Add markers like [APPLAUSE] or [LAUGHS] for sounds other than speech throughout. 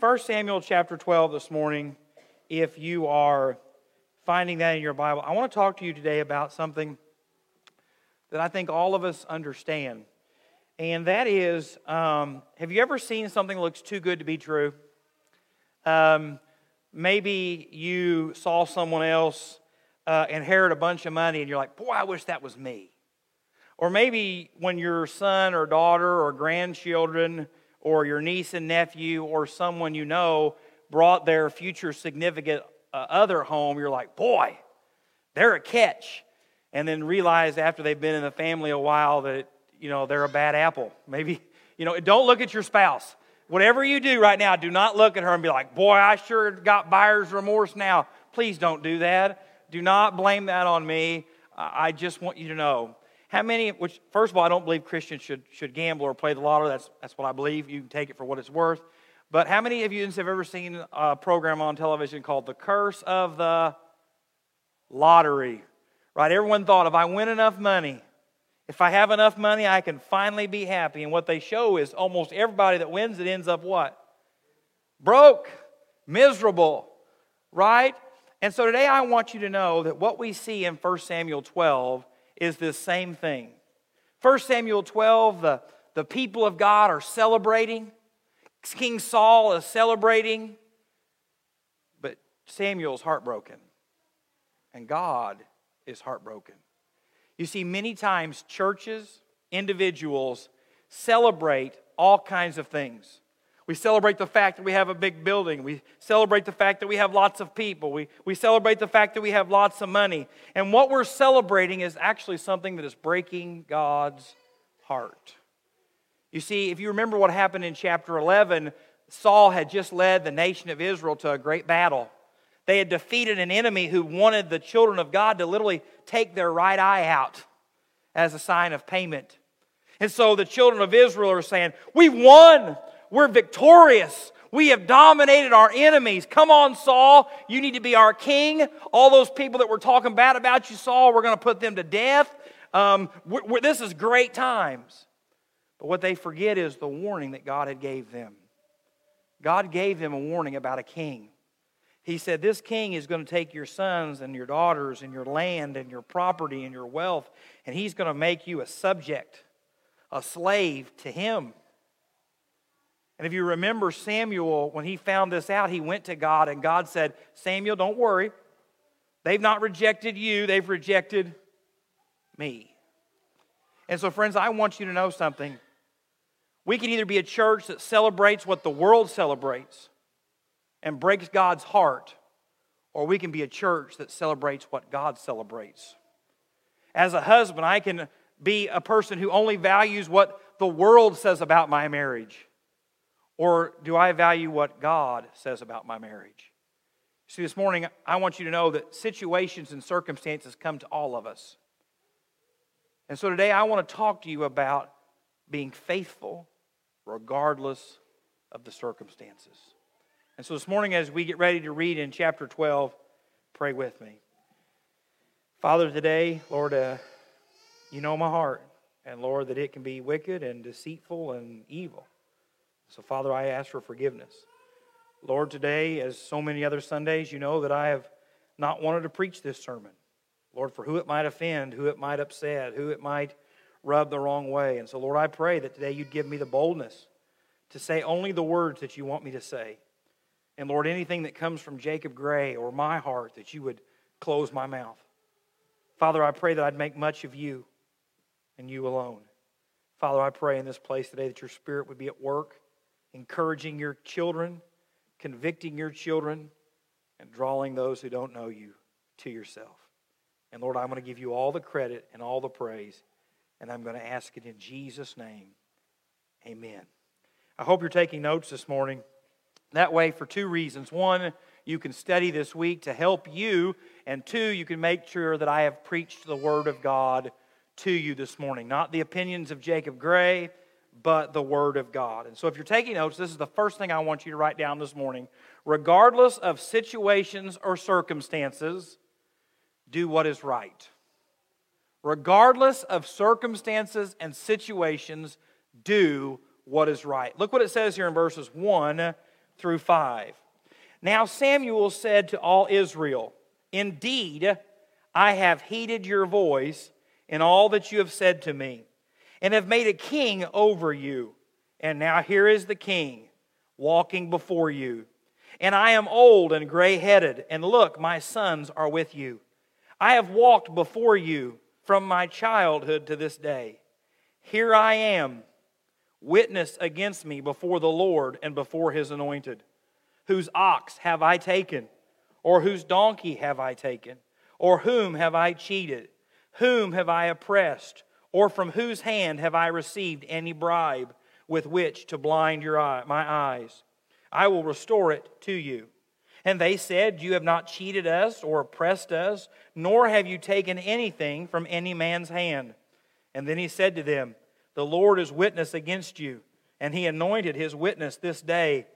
1 Samuel chapter 12 this morning, if you are finding that in your Bible, I want to talk to you today about something that I think all of us understand. And that is um, have you ever seen something that looks too good to be true? Um, maybe you saw someone else uh, inherit a bunch of money and you're like, boy, I wish that was me. Or maybe when your son or daughter or grandchildren or your niece and nephew or someone you know brought their future significant uh, other home, you're like, boy, they're a catch. And then realize after they've been in the family a while that, you know, they're a bad apple. Maybe, you know, don't look at your spouse. Whatever you do right now, do not look at her and be like, boy, I sure got buyer's remorse now. Please don't do that. Do not blame that on me. I just want you to know how many, which, first of all, I don't believe Christians should, should gamble or play the lottery. That's, that's what I believe. You can take it for what it's worth. But how many of you have ever seen a program on television called The Curse of the Lottery? Right? Everyone thought if I win enough money, if I have enough money, I can finally be happy. And what they show is almost everybody that wins it ends up what? Broke, miserable, right? And so today I want you to know that what we see in 1 Samuel 12 is this same thing. 1 Samuel 12, the, the people of God are celebrating. King Saul is celebrating. But Samuel's heartbroken. And God is heartbroken. You see, many times churches, individuals celebrate all kinds of things. We celebrate the fact that we have a big building. We celebrate the fact that we have lots of people. We, we celebrate the fact that we have lots of money. And what we're celebrating is actually something that is breaking God's heart. You see, if you remember what happened in chapter 11, Saul had just led the nation of Israel to a great battle. They had defeated an enemy who wanted the children of God to literally take their right eye out as a sign of payment. And so the children of Israel are saying, We won. We're victorious. We have dominated our enemies. Come on, Saul. You need to be our king. All those people that were talking bad about you, Saul, we're going to put them to death. Um, we're, we're, this is great times. But what they forget is the warning that God had gave them. God gave them a warning about a king. He said, This king is going to take your sons and your daughters and your land and your property and your wealth, and he's going to make you a subject, a slave to him. And if you remember Samuel, when he found this out, he went to God, and God said, Samuel, don't worry. They've not rejected you, they've rejected me. And so, friends, I want you to know something. We can either be a church that celebrates what the world celebrates and breaks God's heart, or we can be a church that celebrates what God celebrates. As a husband, I can be a person who only values what the world says about my marriage. Or do I value what God says about my marriage? See, this morning, I want you to know that situations and circumstances come to all of us. And so today, I want to talk to you about being faithful regardless of the circumstances. And so this morning, as we get ready to read in chapter 12, pray with me. Father, today, Lord, uh, you know my heart. And Lord, that it can be wicked and deceitful and evil. So, Father, I ask for forgiveness. Lord, today, as so many other Sundays, you know that I have not wanted to preach this sermon. Lord, for who it might offend, who it might upset, who it might rub the wrong way. And so, Lord, I pray that today you'd give me the boldness to say only the words that you want me to say. And Lord, anything that comes from Jacob Gray or my heart, that you would close my mouth. Father, I pray that I'd make much of you and you alone. Father, I pray in this place today that your spirit would be at work encouraging your children, convicting your children, and drawing those who don't know you to yourself. And Lord, I'm going to give you all the credit and all the praise, and I'm going to ask it in Jesus' name. Amen. I hope you're taking notes this morning. That way, for two reasons. One, you can study this week to help you, and two, you can make sure that I have preached the Word of God to you this morning. Not the opinions of Jacob Gray, but the Word of God. And so, if you're taking notes, this is the first thing I want you to write down this morning. Regardless of situations or circumstances, do what is right. Regardless of circumstances and situations, do what is right. Look what it says here in verses 1 through 5. Now Samuel said to all Israel, Indeed, I have heeded your voice in all that you have said to me, and have made a king over you. And now here is the king walking before you. And I am old and gray headed, and look, my sons are with you. I have walked before you from my childhood to this day. Here I am, witness against me before the Lord and before his anointed. Whose ox have I taken? Or whose donkey have I taken? Or whom have I cheated? Whom have I oppressed? Or from whose hand have I received any bribe with which to blind your eye, my eyes? I will restore it to you. And they said, You have not cheated us or oppressed us, nor have you taken anything from any man's hand. And then he said to them, The Lord is witness against you, and he anointed his witness this day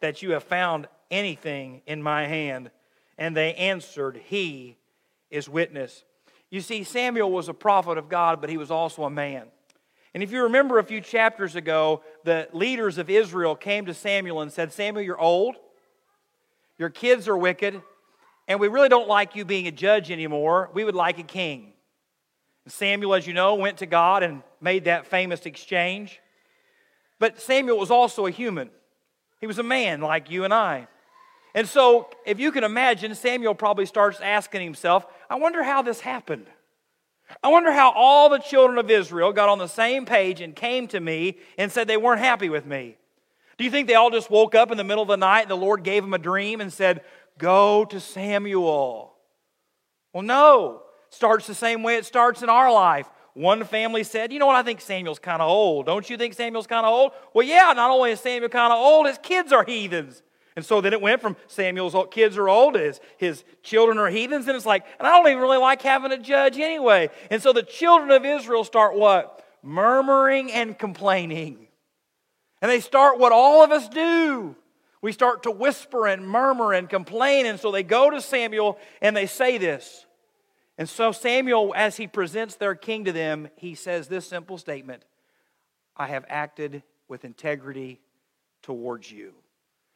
that you have found anything in my hand. And they answered, He is witness. You see, Samuel was a prophet of God, but he was also a man. And if you remember a few chapters ago, the leaders of Israel came to Samuel and said, Samuel, you're old your kids are wicked, and we really don't like you being a judge anymore. We would like a king. And Samuel, as you know, went to God and made that famous exchange. But Samuel was also a human, he was a man like you and I. And so, if you can imagine, Samuel probably starts asking himself, I wonder how this happened. I wonder how all the children of Israel got on the same page and came to me and said they weren't happy with me. Do you think they all just woke up in the middle of the night and the Lord gave them a dream and said, Go to Samuel? Well, no. Starts the same way it starts in our life. One family said, You know what? I think Samuel's kind of old. Don't you think Samuel's kind of old? Well, yeah, not only is Samuel kind of old, his kids are heathens. And so then it went from Samuel's kids are old, his, his children are heathens, and it's like, and I don't even really like having a judge anyway. And so the children of Israel start what? Murmuring and complaining. And they start what all of us do. We start to whisper and murmur and complain. And so they go to Samuel and they say this. And so Samuel, as he presents their king to them, he says this simple statement I have acted with integrity towards you.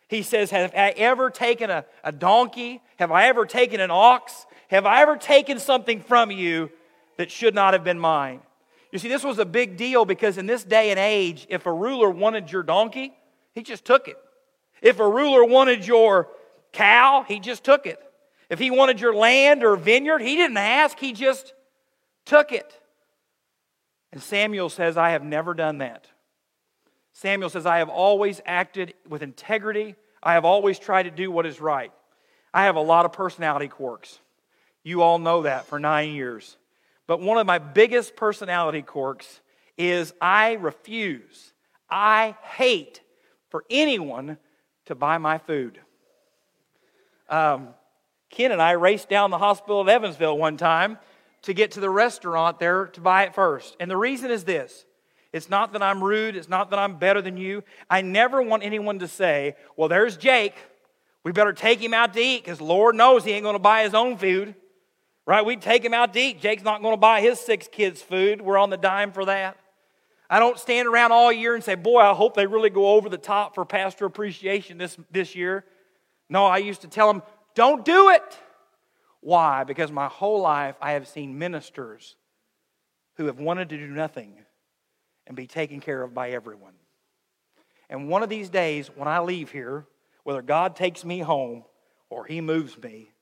He says, Have I ever taken a, a donkey? Have I ever taken an ox? Have I ever taken something from you that should not have been mine? You see, this was a big deal because in this day and age, if a ruler wanted your donkey, he just took it. If a ruler wanted your cow, he just took it. If he wanted your land or vineyard, he didn't ask, he just took it. And Samuel says, I have never done that. Samuel says, I have always acted with integrity. I have always tried to do what is right. I have a lot of personality quirks. You all know that for nine years. But one of my biggest personality quirks is I refuse, I hate for anyone to buy my food. Um, Ken and I raced down the hospital at Evansville one time to get to the restaurant there to buy it first. And the reason is this it's not that I'm rude, it's not that I'm better than you. I never want anyone to say, well, there's Jake. We better take him out to eat because Lord knows he ain't going to buy his own food. Right? We'd take him out to eat. Jake's not going to buy his six kids food. We're on the dime for that. I don't stand around all year and say, Boy, I hope they really go over the top for pastor appreciation this, this year. No, I used to tell them, Don't do it. Why? Because my whole life I have seen ministers who have wanted to do nothing and be taken care of by everyone. And one of these days, when I leave here, whether God takes me home or He moves me,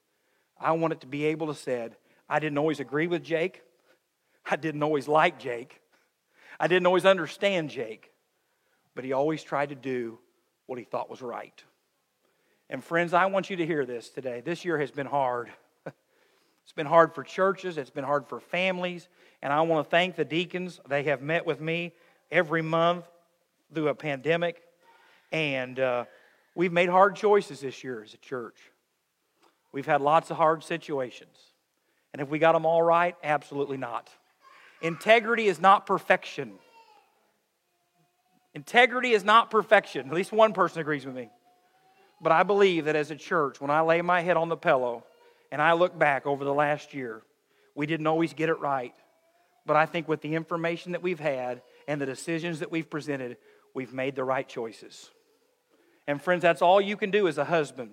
I want it to be able to said, I didn't always agree with Jake. I didn't always like Jake. I didn't always understand Jake. But he always tried to do what he thought was right. And friends, I want you to hear this today. This year has been hard. [LAUGHS] It's been hard for churches, it's been hard for families, and I want to thank the deacons. They have met with me every month through a pandemic, and uh, we've made hard choices this year as a church. We've had lots of hard situations. And have we got them all right? Absolutely not. Integrity is not perfection. Integrity is not perfection. At least one person agrees with me. But I believe that as a church, when I lay my head on the pillow and I look back over the last year, we didn't always get it right. But I think with the information that we've had and the decisions that we've presented, we've made the right choices. And friends, that's all you can do as a husband.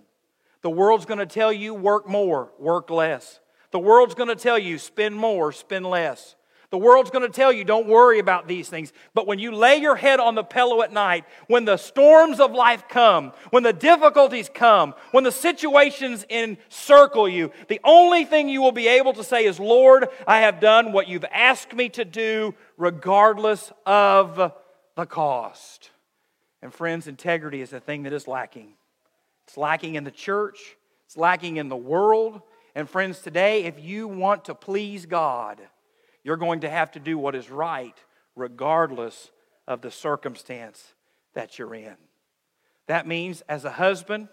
The world's going to tell you work more, work less. The world's going to tell you spend more, spend less. The world's going to tell you don't worry about these things. But when you lay your head on the pillow at night, when the storms of life come, when the difficulties come, when the situations encircle you, the only thing you will be able to say is, Lord, I have done what you've asked me to do, regardless of the cost. And friends, integrity is a thing that is lacking. It's lacking in the church, it's lacking in the world. And friends, today, if you want to please God, you're going to have to do what is right regardless of the circumstance that you're in. That means, as a husband,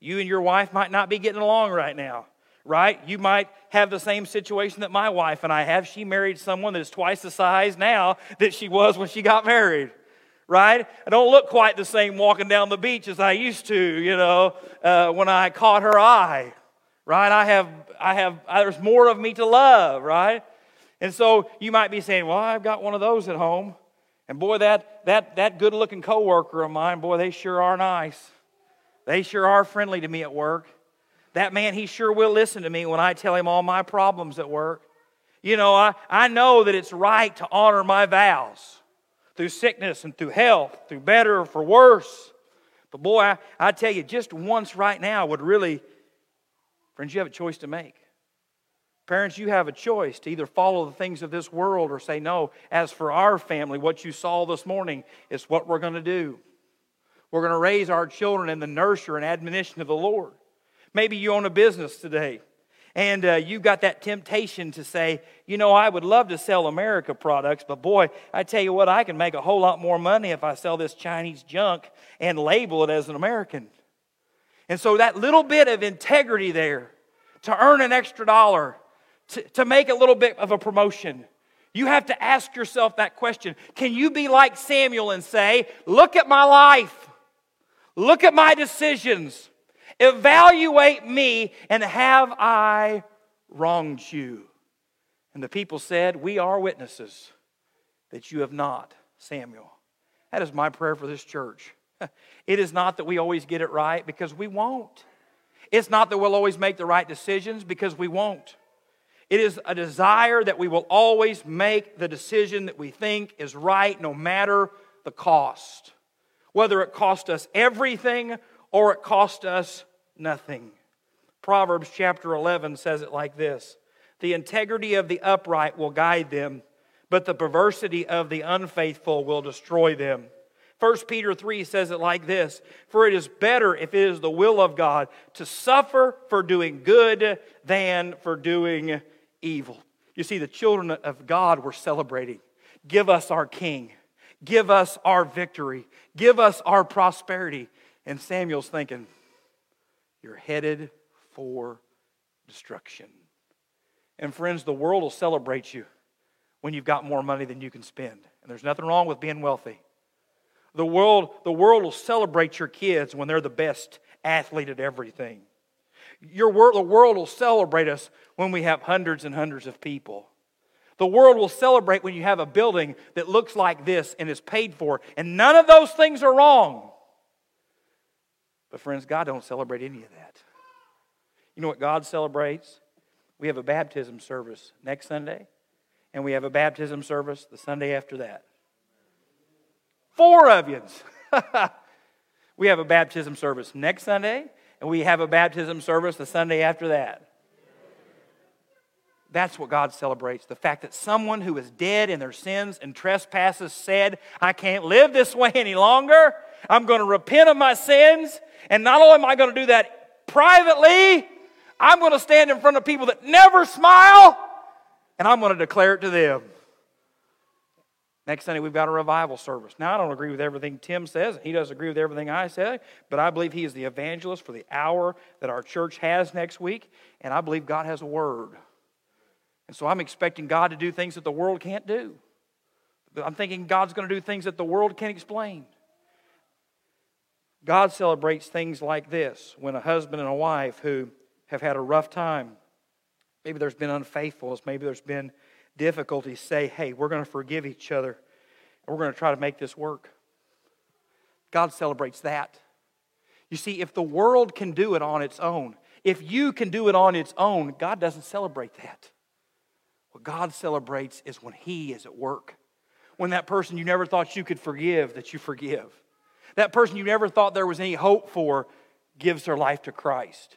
you and your wife might not be getting along right now, right? You might have the same situation that my wife and I have. She married someone that is twice the size now that she was when she got married, right? I don't look quite the same walking down the beach as I used to, you know, uh, when I caught her eye, right? I have, I have, there's more of me to love, right? And so you might be saying, Well, I've got one of those at home. And boy, that, that, that good looking coworker of mine, boy, they sure are nice. They sure are friendly to me at work. That man, he sure will listen to me when I tell him all my problems at work. You know, I, I know that it's right to honor my vows through sickness and through health, through better or for worse. But boy, I, I tell you, just once right now would really, friends, you have a choice to make. Parents, you have a choice to either follow the things of this world or say, no, as for our family, what you saw this morning is what we're going to do. We're going to raise our children in the nurture and admonition of the Lord. Maybe you own a business today and uh, you got that temptation to say, you know, I would love to sell America products, but boy, I tell you what, I can make a whole lot more money if I sell this Chinese junk and label it as an American. And so that little bit of integrity there to earn an extra dollar to, to make a little bit of a promotion. You have to ask yourself that question. Can you be like Samuel and say, Look at my life, look at my decisions, evaluate me, and have I wronged you? And the people said, We are witnesses that you have not, Samuel. That is my prayer for this church. [LAUGHS] It is not that we always get it right because we won't. It's not that we'll always make the right decisions because we won't. It is a desire that we will always make the decision that we think is right, no matter the cost. Whether it cost us everything or it cost us nothing. Proverbs chapter 11 says it like this The integrity of the upright will guide them, but the perversity of the unfaithful will destroy them. 1 Peter 3 says it like this For it is better, if it is the will of God, to suffer for doing good than for doing evil. You see, the children of God were celebrating. Give us our king. Give us our victory. Give us our prosperity. And Samuel's thinking, You're headed for destruction. And friends, the world will celebrate you when you've got more money than you can spend. And there's nothing wrong with being wealthy. The world, the world will celebrate your kids when they're the best athlete at everything. Your world, the world will celebrate us when we have hundreds and hundreds of people. The world will celebrate when you have a building that looks like this and is paid for. And none of those things are wrong. But friends, God don't celebrate any of that. You know what God celebrates? We have a baptism service next Sunday, and we have a baptism service the Sunday after that. Four of you. [LAUGHS] we have a baptism service next Sunday, and we have a baptism service the Sunday after that. That's what God celebrates. The fact that someone who is dead in their sins and trespasses said, I can't live this way any longer. I'm going to repent of my sins. And not only am I going to do that privately, I'm going to stand in front of people that never smile and I'm going to declare it to them. Next Sunday, we've got a revival service. Now, I don't agree with everything Tim says. and He doesn't agree with everything I say, but I believe he is the evangelist for the hour that our church has next week, and I believe God has a word. And so I'm expecting God to do things that the world can't do. I'm thinking God's going to do things that the world can't explain. God celebrates things like this when a husband and a wife who have had a rough time, maybe there's been unfaithfulness, maybe there's been difficulties say, hey, we're going to forgive each other and we're going to try to make this work. God celebrates that. You see, if the world can do it on its own, if you can do it on its own, God doesn't celebrate that. What God celebrates is when He is at work. When that person you never thought you could forgive, that you forgive. That person you never thought there was any hope for gives their life to Christ.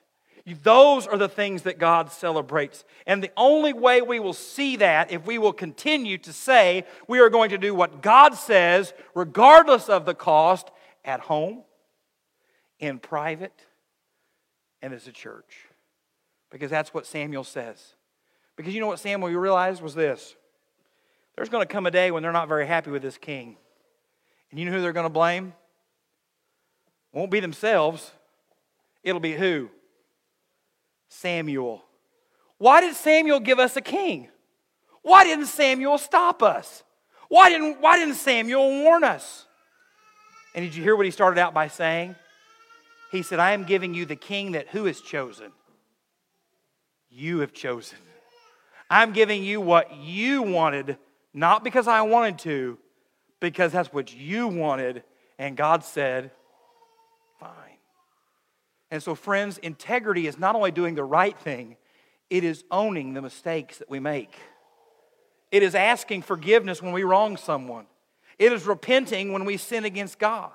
Those are the things that God celebrates. And the only way we will see that if we will continue to say we are going to do what God says, regardless of the cost, at home, in private, and as a church. Because that's what Samuel says. Because you know what Samuel realized was this there's going to come a day when they're not very happy with this king. And you know who they're going to blame? won't be themselves, it'll be who? Samuel. Why did Samuel give us a king? Why didn't Samuel stop us? Why didn't, why didn't Samuel warn us? And did you hear what he started out by saying? He said, I am giving you the king that who has chosen? You have chosen. I'm giving you what you wanted, not because I wanted to, because that's what you wanted. And God said, Fine. And so, friends, integrity is not only doing the right thing, it is owning the mistakes that we make. It is asking forgiveness when we wrong someone. It is repenting when we sin against God.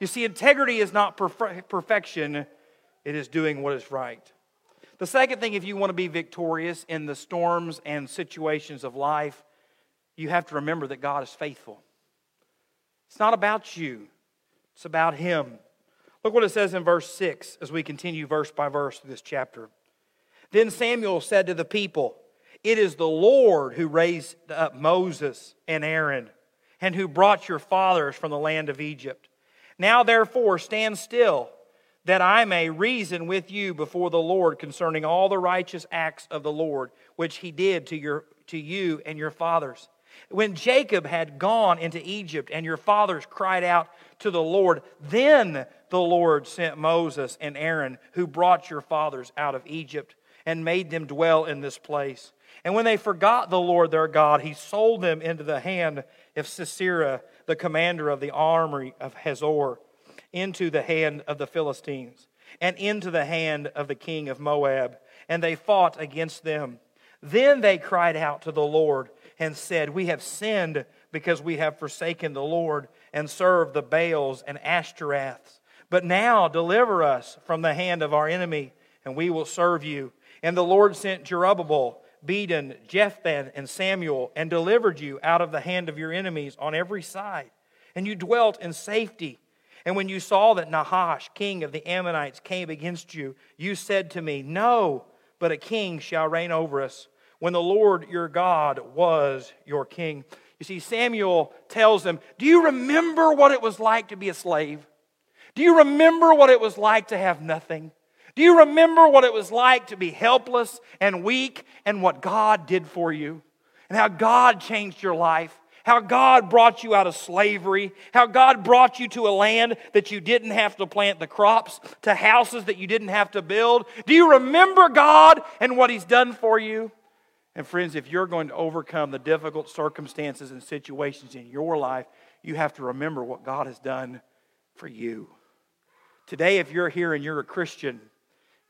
You see, integrity is not perf- perfection, it is doing what is right. The second thing, if you want to be victorious in the storms and situations of life, you have to remember that God is faithful. It's not about you, it's about Him. Look what it says in verse 6 as we continue verse by verse through this chapter. Then Samuel said to the people, It is the Lord who raised up Moses and Aaron, and who brought your fathers from the land of Egypt. Now therefore stand still, that I may reason with you before the Lord concerning all the righteous acts of the Lord, which he did to, your, to you and your fathers when Jacob had gone into Egypt and your fathers cried out to the Lord, then the Lord sent Moses and Aaron, who brought your fathers out of Egypt and made them dwell in this place. And when they forgot the Lord their God, he sold them into the hand of Sisera, the commander of the army of Hazor, into the hand of the Philistines, and into the hand of the king of Moab. And they fought against them. Then they cried out to the Lord and said, We have sinned because we have forsaken the Lord and served the Baals and Ashtoreths. But now deliver us from the hand of our enemy, and we will serve you. And the Lord sent Jerubbaal, Bedan, Jephthah, and Samuel, and delivered you out of the hand of your enemies on every side. And you dwelt in safety. And when you saw that Nahash, king of the Ammonites, came against you, you said to me, No, but a king shall reign over us when the Lord your God was your king. You see, Samuel tells them, Do you remember what it was like to be a slave? Do you remember what it was like to have nothing? Do you remember what it was like to be helpless and weak and what God did for you? And how God changed your life? How God brought you out of slavery? How God brought you to a land that you didn't have to plant the crops, to houses that you didn't have to build? Do you remember God and what He's done for you? And friends, if you're going to overcome the difficult circumstances and situations in your life, you have to remember what God has done for you. Today, if you're here and you're a Christian,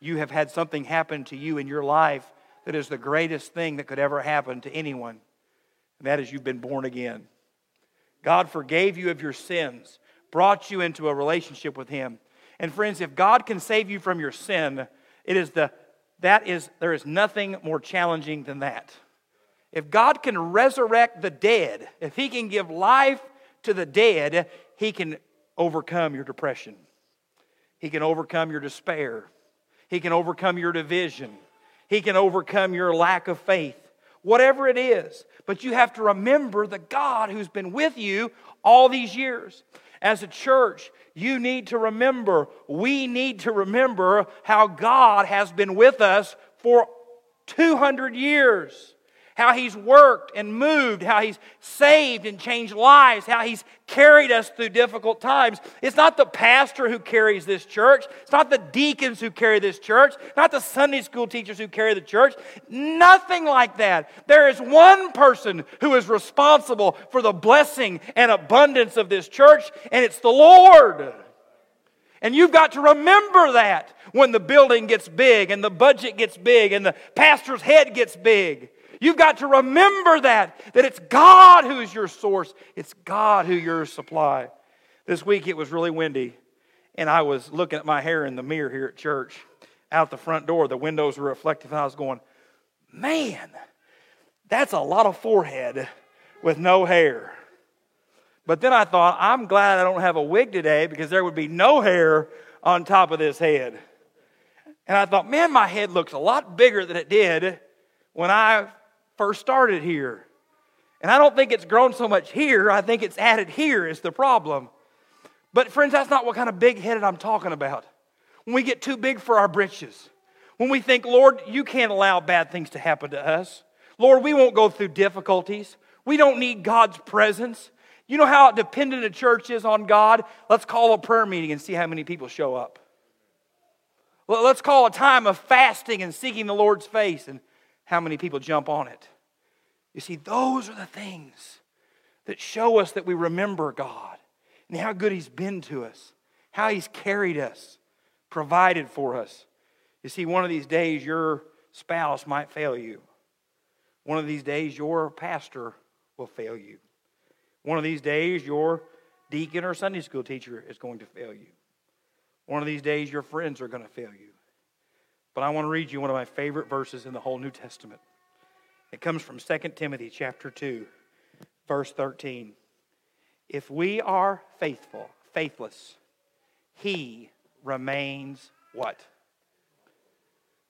you have had something happen to you in your life that is the greatest thing that could ever happen to anyone, and that is you've been born again. God forgave you of your sins, brought you into a relationship with Him. And friends, if God can save you from your sin, it is the that is, there is nothing more challenging than that. If God can resurrect the dead, if He can give life to the dead, He can overcome your depression. He can overcome your despair. He can overcome your division. He can overcome your lack of faith. Whatever it is. But you have to remember the God who's been with you all these years. As a church, you need to remember, we need to remember how God has been with us for 200 years how He's worked and moved, how He's saved and changed lives, how He's carried us through difficult times. It's not the pastor who carries this church, it's not the deacons who carry this church, not the Sunday school teachers who carry the church. Nothing like that. There is one person who is responsible for the blessing and abundance of this church, and it's the Lord. And you've got to remember that when the building gets big and the budget gets big and the pastor's head gets big. You've got to remember that, that it's God who's your source, it's God who your supply. This week it was really windy, and I was looking at my hair in the mirror here at church out the front door. The windows were reflective, and I was going, man, that's a lot of forehead with no hair. But then I thought, I'm glad I don't have a wig today because there would be no hair on top of this head. And I thought, man, my head looks a lot bigger than it did when I first started here. And I don't think it's grown so much here, I think it's added here is the problem. But, friends, that's not what kind of big headed I'm talking about. When we get too big for our britches, when we think, Lord, you can't allow bad things to happen to us. Lord, we won't go through difficulties. We don't need God's presence. You know how dependent a church is on God? Let's call a prayer meeting and see how many people show up. Let's call a time of fasting and seeking the Lord's face and how many people jump on it. You see, those are the things that show us that we remember God and how good He's been to us, how He's carried us, provided for us. You see, one of these days your spouse might fail you. One of these days your pastor will fail you. One of these days, your deacon or Sunday school teacher is going to fail you. One of these days, your friends are going to fail you. But I want to read you one of my favorite verses in the whole New Testament. It comes from 2 Timothy chapter 2, verse 13. If we are faithful, faithless, he remains what?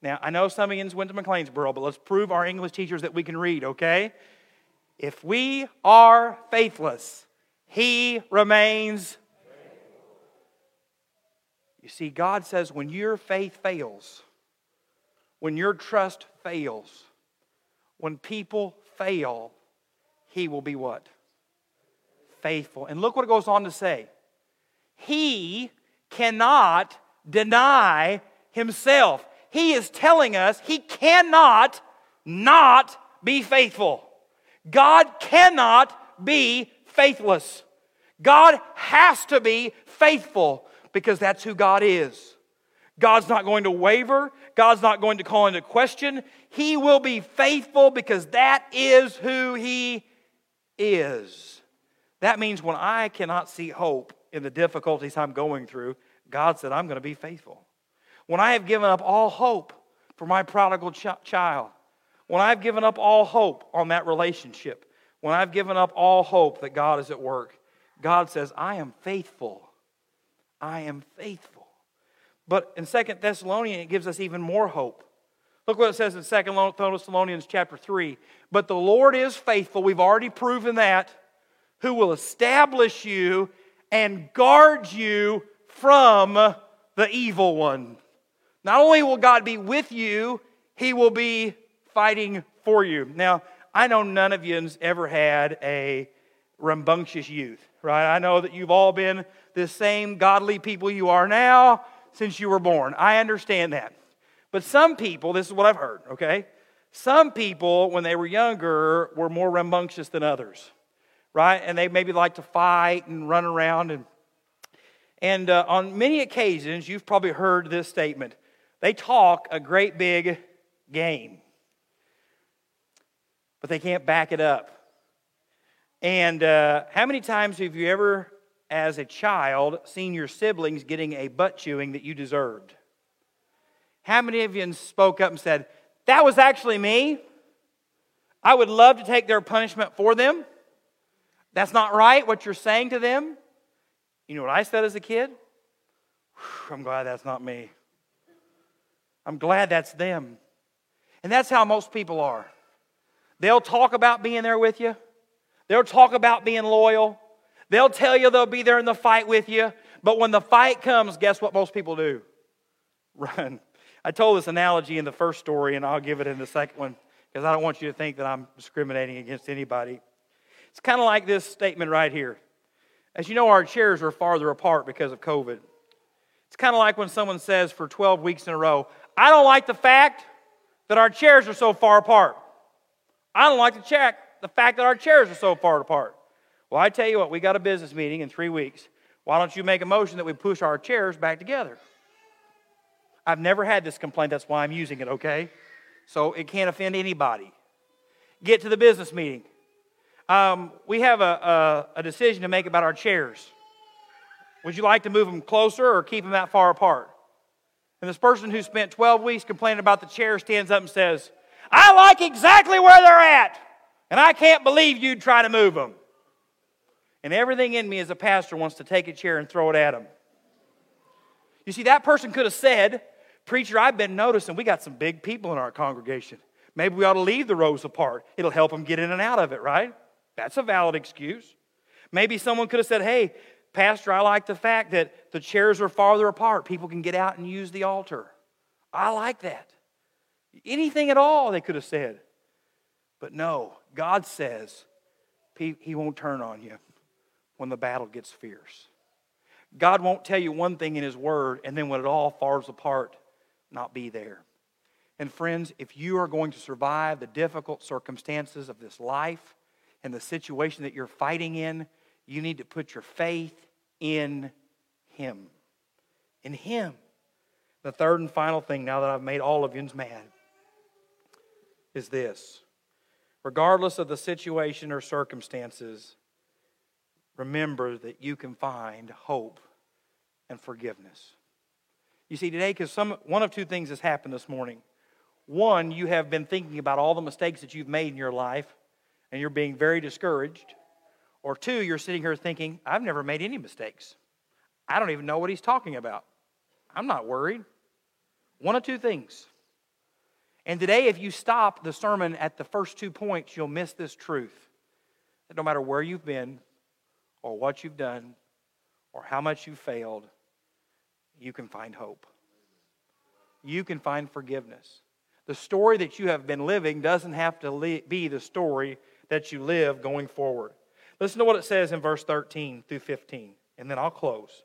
Now, I know some of you went to McLeansboro, but let's prove our English teachers that we can read, okay? If we are faithless, he remains. You see, God says when your faith fails, when your trust fails, when people fail, he will be what? Faithful. And look what it goes on to say. He cannot deny himself. He is telling us he cannot not be faithful. God cannot be faithless. God has to be faithful because that's who God is. God's not going to waver. God's not going to call into question. He will be faithful because that is who He is. That means when I cannot see hope in the difficulties I'm going through, God said, I'm going to be faithful. When I have given up all hope for my prodigal ch- child, when I've given up all hope on that relationship, when I've given up all hope that God is at work, God says, I am faithful. I am faithful. But in Second Thessalonians, it gives us even more hope. Look what it says in Second Thessalonians chapter 3. But the Lord is faithful. We've already proven that. Who will establish you and guard you from the evil one. Not only will God be with you, He will be fighting for you. Now, I know none of you has ever had a rambunctious youth, right? I know that you've all been the same godly people you are now since you were born. I understand that. But some people, this is what I've heard, okay? Some people, when they were younger, were more rambunctious than others, right? And they maybe like to fight and run around. And, and uh, on many occasions, you've probably heard this statement they talk a great big game but they can't back it up. And uh, how many times have you ever, as a child, seen your siblings getting a butt chewing that you deserved? How many of you spoke up and said, That was actually me? I would love to take their punishment for them. That's not right, what you're saying to them. You know what I said as a kid? I'm glad that's not me. I'm glad that's them. And that's how most people are. They'll talk about being there with you. They'll talk about being loyal. They'll tell you they'll be there in the fight with you. But when the fight comes, guess what most people do? [LAUGHS] Run. I told this analogy in the first story, and I'll give it in the second one because I don't want you to think that I'm discriminating against anybody. It's kind of like this statement right here. As you know, our chairs are farther apart because of COVID. It's kind of like when someone says for 12 weeks in a row, I don't like the fact that our chairs are so far apart. I don't like to check the fact that our chairs are so far apart. Well, I tell you what, we got a business meeting in three weeks. Why don't you make a motion that we push our chairs back together? I've never had this complaint. That's why I'm using it, okay? So it can't offend anybody. Get to the business meeting. Um, we have a, a, a decision to make about our chairs. Would you like to move them closer or keep them that far apart? And this person who spent 12 weeks complaining about the chair stands up and says, I like exactly where they're at, and I can't believe you'd try to move them. And everything in me as a pastor wants to take a chair and throw it at them. You see, that person could have said, Preacher, I've been noticing we got some big people in our congregation. Maybe we ought to leave the rows apart. It'll help them get in and out of it, right? That's a valid excuse. Maybe someone could have said, Hey, Pastor, I like the fact that the chairs are farther apart. People can get out and use the altar. I like that. Anything at all, they could have said. But no, God says He won't turn on you when the battle gets fierce. God won't tell you one thing in His Word, and then when it all falls apart, not be there. And friends, if you are going to survive the difficult circumstances of this life and the situation that you're fighting in, you need to put your faith in Him. In Him. The third and final thing, now that I've made all of you mad, is this. Regardless of the situation or circumstances, remember that you can find hope and forgiveness. You see, today, because some one of two things has happened this morning. One, you have been thinking about all the mistakes that you've made in your life, and you're being very discouraged. Or two, you're sitting here thinking, I've never made any mistakes. I don't even know what he's talking about. I'm not worried. One of two things. And today, if you stop the sermon at the first two points, you'll miss this truth that no matter where you've been, or what you've done, or how much you've failed, you can find hope. You can find forgiveness. The story that you have been living doesn't have to be the story that you live going forward. Listen to what it says in verse 13 through 15, and then I'll close.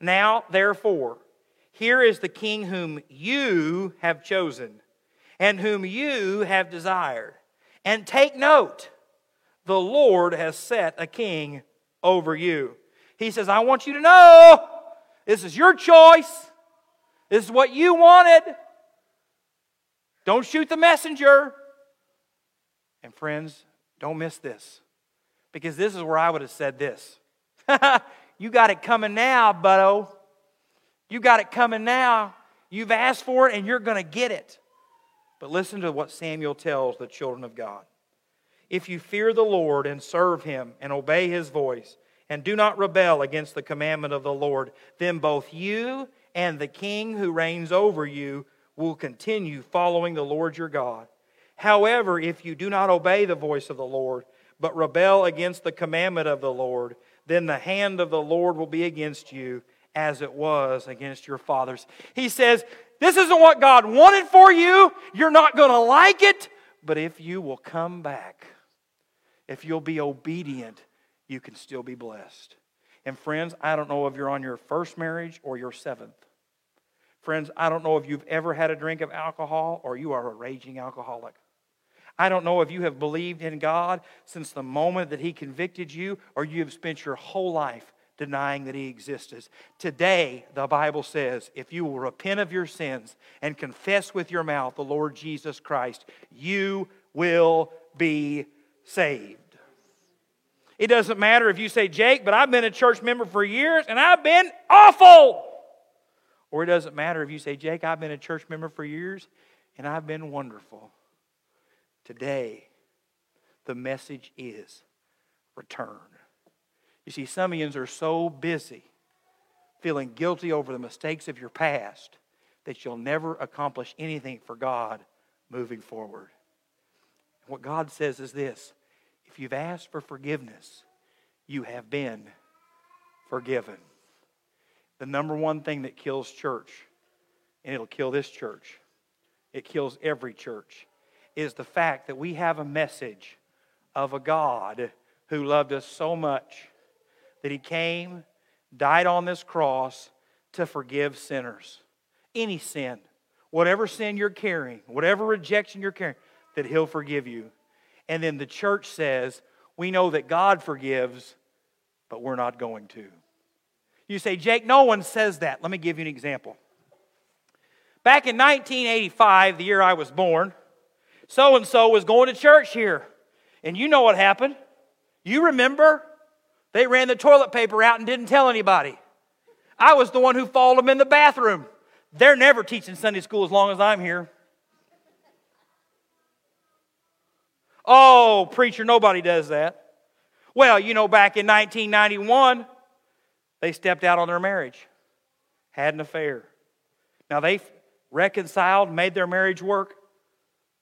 Now, therefore, here is the king whom you have chosen and whom you have desired. And take note, the Lord has set a king over you. He says, I want you to know this is your choice. This is what you wanted. Don't shoot the messenger. And friends, don't miss this because this is where I would have said this. [LAUGHS] you got it coming now, buddo. You got it coming now. You've asked for it and you're going to get it. But listen to what Samuel tells the children of God. If you fear the Lord and serve him and obey his voice, and do not rebel against the commandment of the Lord, then both you and the king who reigns over you will continue following the Lord your God. However, if you do not obey the voice of the Lord, but rebel against the commandment of the Lord, then the hand of the Lord will be against you as it was against your fathers. He says, This isn't what God wanted for you. You're not going to like it. But if you will come back, if you'll be obedient, you can still be blessed. And friends, I don't know if you're on your first marriage or your seventh. Friends, I don't know if you've ever had a drink of alcohol or you are a raging alcoholic. I don't know if you have believed in God since the moment that He convicted you or you have spent your whole life denying that He exists. Today, the Bible says, if you will repent of your sins and confess with your mouth the Lord Jesus Christ, you will be saved. It doesn't matter if you say, Jake, but I've been a church member for years and I've been awful. Or it doesn't matter if you say, Jake, I've been a church member for years and I've been wonderful. Today, the message is return. You see, some of you are so busy feeling guilty over the mistakes of your past that you'll never accomplish anything for God moving forward. What God says is this if you've asked for forgiveness, you have been forgiven. The number one thing that kills church, and it'll kill this church, it kills every church, is the fact that we have a message of a God who loved us so much that he came, died on this cross to forgive sinners. Any sin, whatever sin you're carrying, whatever rejection you're carrying, that he'll forgive you. And then the church says, we know that God forgives, but we're not going to. You say, Jake, no one says that. Let me give you an example. Back in 1985, the year I was born, so and so was going to church here. And you know what happened. You remember? They ran the toilet paper out and didn't tell anybody. I was the one who followed them in the bathroom. They're never teaching Sunday school as long as I'm here. Oh, preacher, nobody does that. Well, you know, back in 1991, they stepped out on their marriage, had an affair. Now, they reconciled, made their marriage work,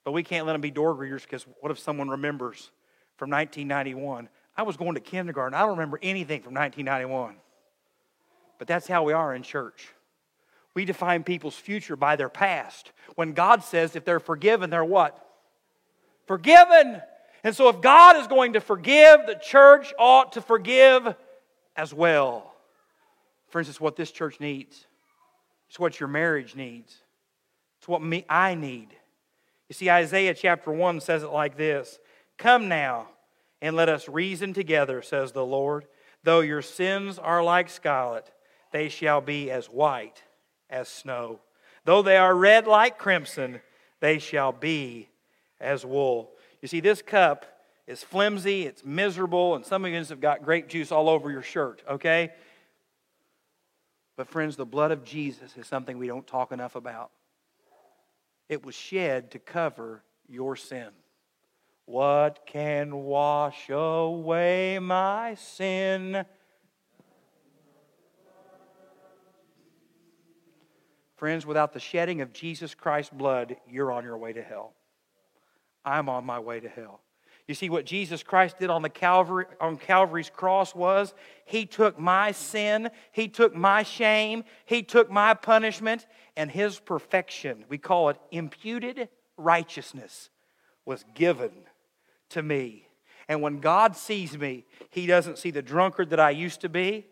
but we can't let them be door greeters because what if someone remembers from 1991? I was going to kindergarten. I don't remember anything from 1991. But that's how we are in church. We define people's future by their past. When God says if they're forgiven, they're what? Forgiven. And so if God is going to forgive, the church ought to forgive as well. For instance, what this church needs. It's what your marriage needs. It's what me I need. You see, Isaiah chapter 1 says it like this Come now and let us reason together, says the Lord. Though your sins are like scarlet, they shall be as white as snow. Though they are red like crimson, they shall be as wool. You see, this cup is flimsy, it's miserable, and some of you have got grape juice all over your shirt, okay? But, friends, the blood of Jesus is something we don't talk enough about. It was shed to cover your sin. What can wash away my sin? Friends, without the shedding of Jesus Christ's blood, you're on your way to hell. I'm on my way to hell. You see, what Jesus Christ did on, the Calvary, on Calvary's cross was He took my sin, He took my shame, He took my punishment, and His perfection, we call it imputed righteousness, was given to me. And when God sees me, He doesn't see the drunkard that I used to be.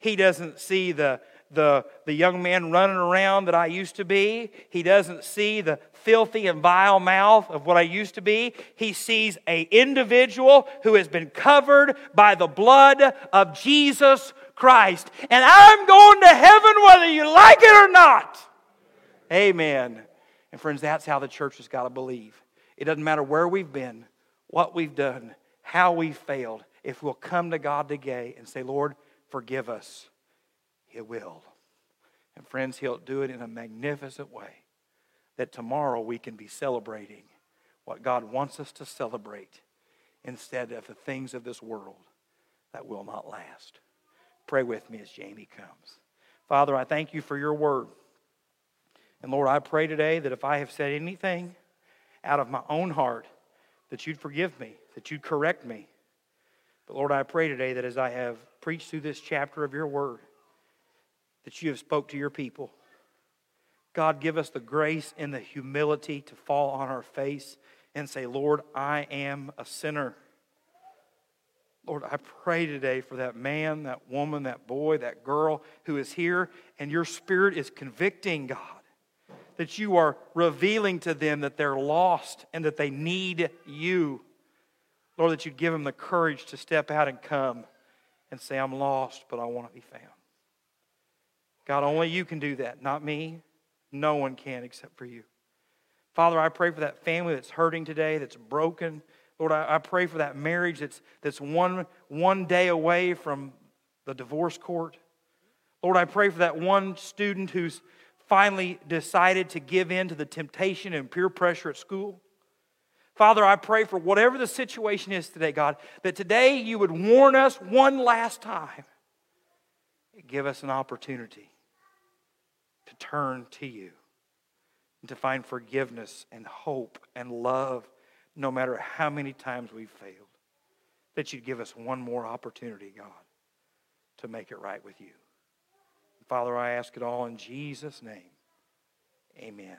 He doesn't see the, the, the young man running around that I used to be. He doesn't see the filthy and vile mouth of what I used to be. He sees a individual who has been covered by the blood of Jesus Christ. And I'm going to heaven whether you like it or not. Amen. And friends, that's how the church has got to believe. It doesn't matter where we've been, what we've done, how we've failed. If we'll come to God today and say, Lord, forgive us he will. And friends, He'll do it in a magnificent way that tomorrow we can be celebrating what God wants us to celebrate instead of the things of this world that will not last. Pray with me as Jamie comes. Father, I thank you for your word. And Lord, I pray today that if I have said anything out of my own heart, that you'd forgive me, that you'd correct me. But Lord, I pray today that as I have preached through this chapter of your word, that you have spoke to your people. God, give us the grace and the humility to fall on our face and say, Lord, I am a sinner. Lord, I pray today for that man, that woman, that boy, that girl who is here, and your spirit is convicting, God, that you are revealing to them that they're lost and that they need you. Lord, that you give them the courage to step out and come and say, I'm lost, but I want to be found. God, only you can do that, not me. No one can except for you. Father, I pray for that family that's hurting today, that's broken. Lord, I, I pray for that marriage that's, that's one, one day away from the divorce court. Lord, I pray for that one student who's finally decided to give in to the temptation and peer pressure at school. Father, I pray for whatever the situation is today, God, that today you would warn us one last time. Give us an opportunity turn to you and to find forgiveness and hope and love no matter how many times we've failed. That you'd give us one more opportunity, God, to make it right with you. Father, I ask it all in Jesus' name. Amen.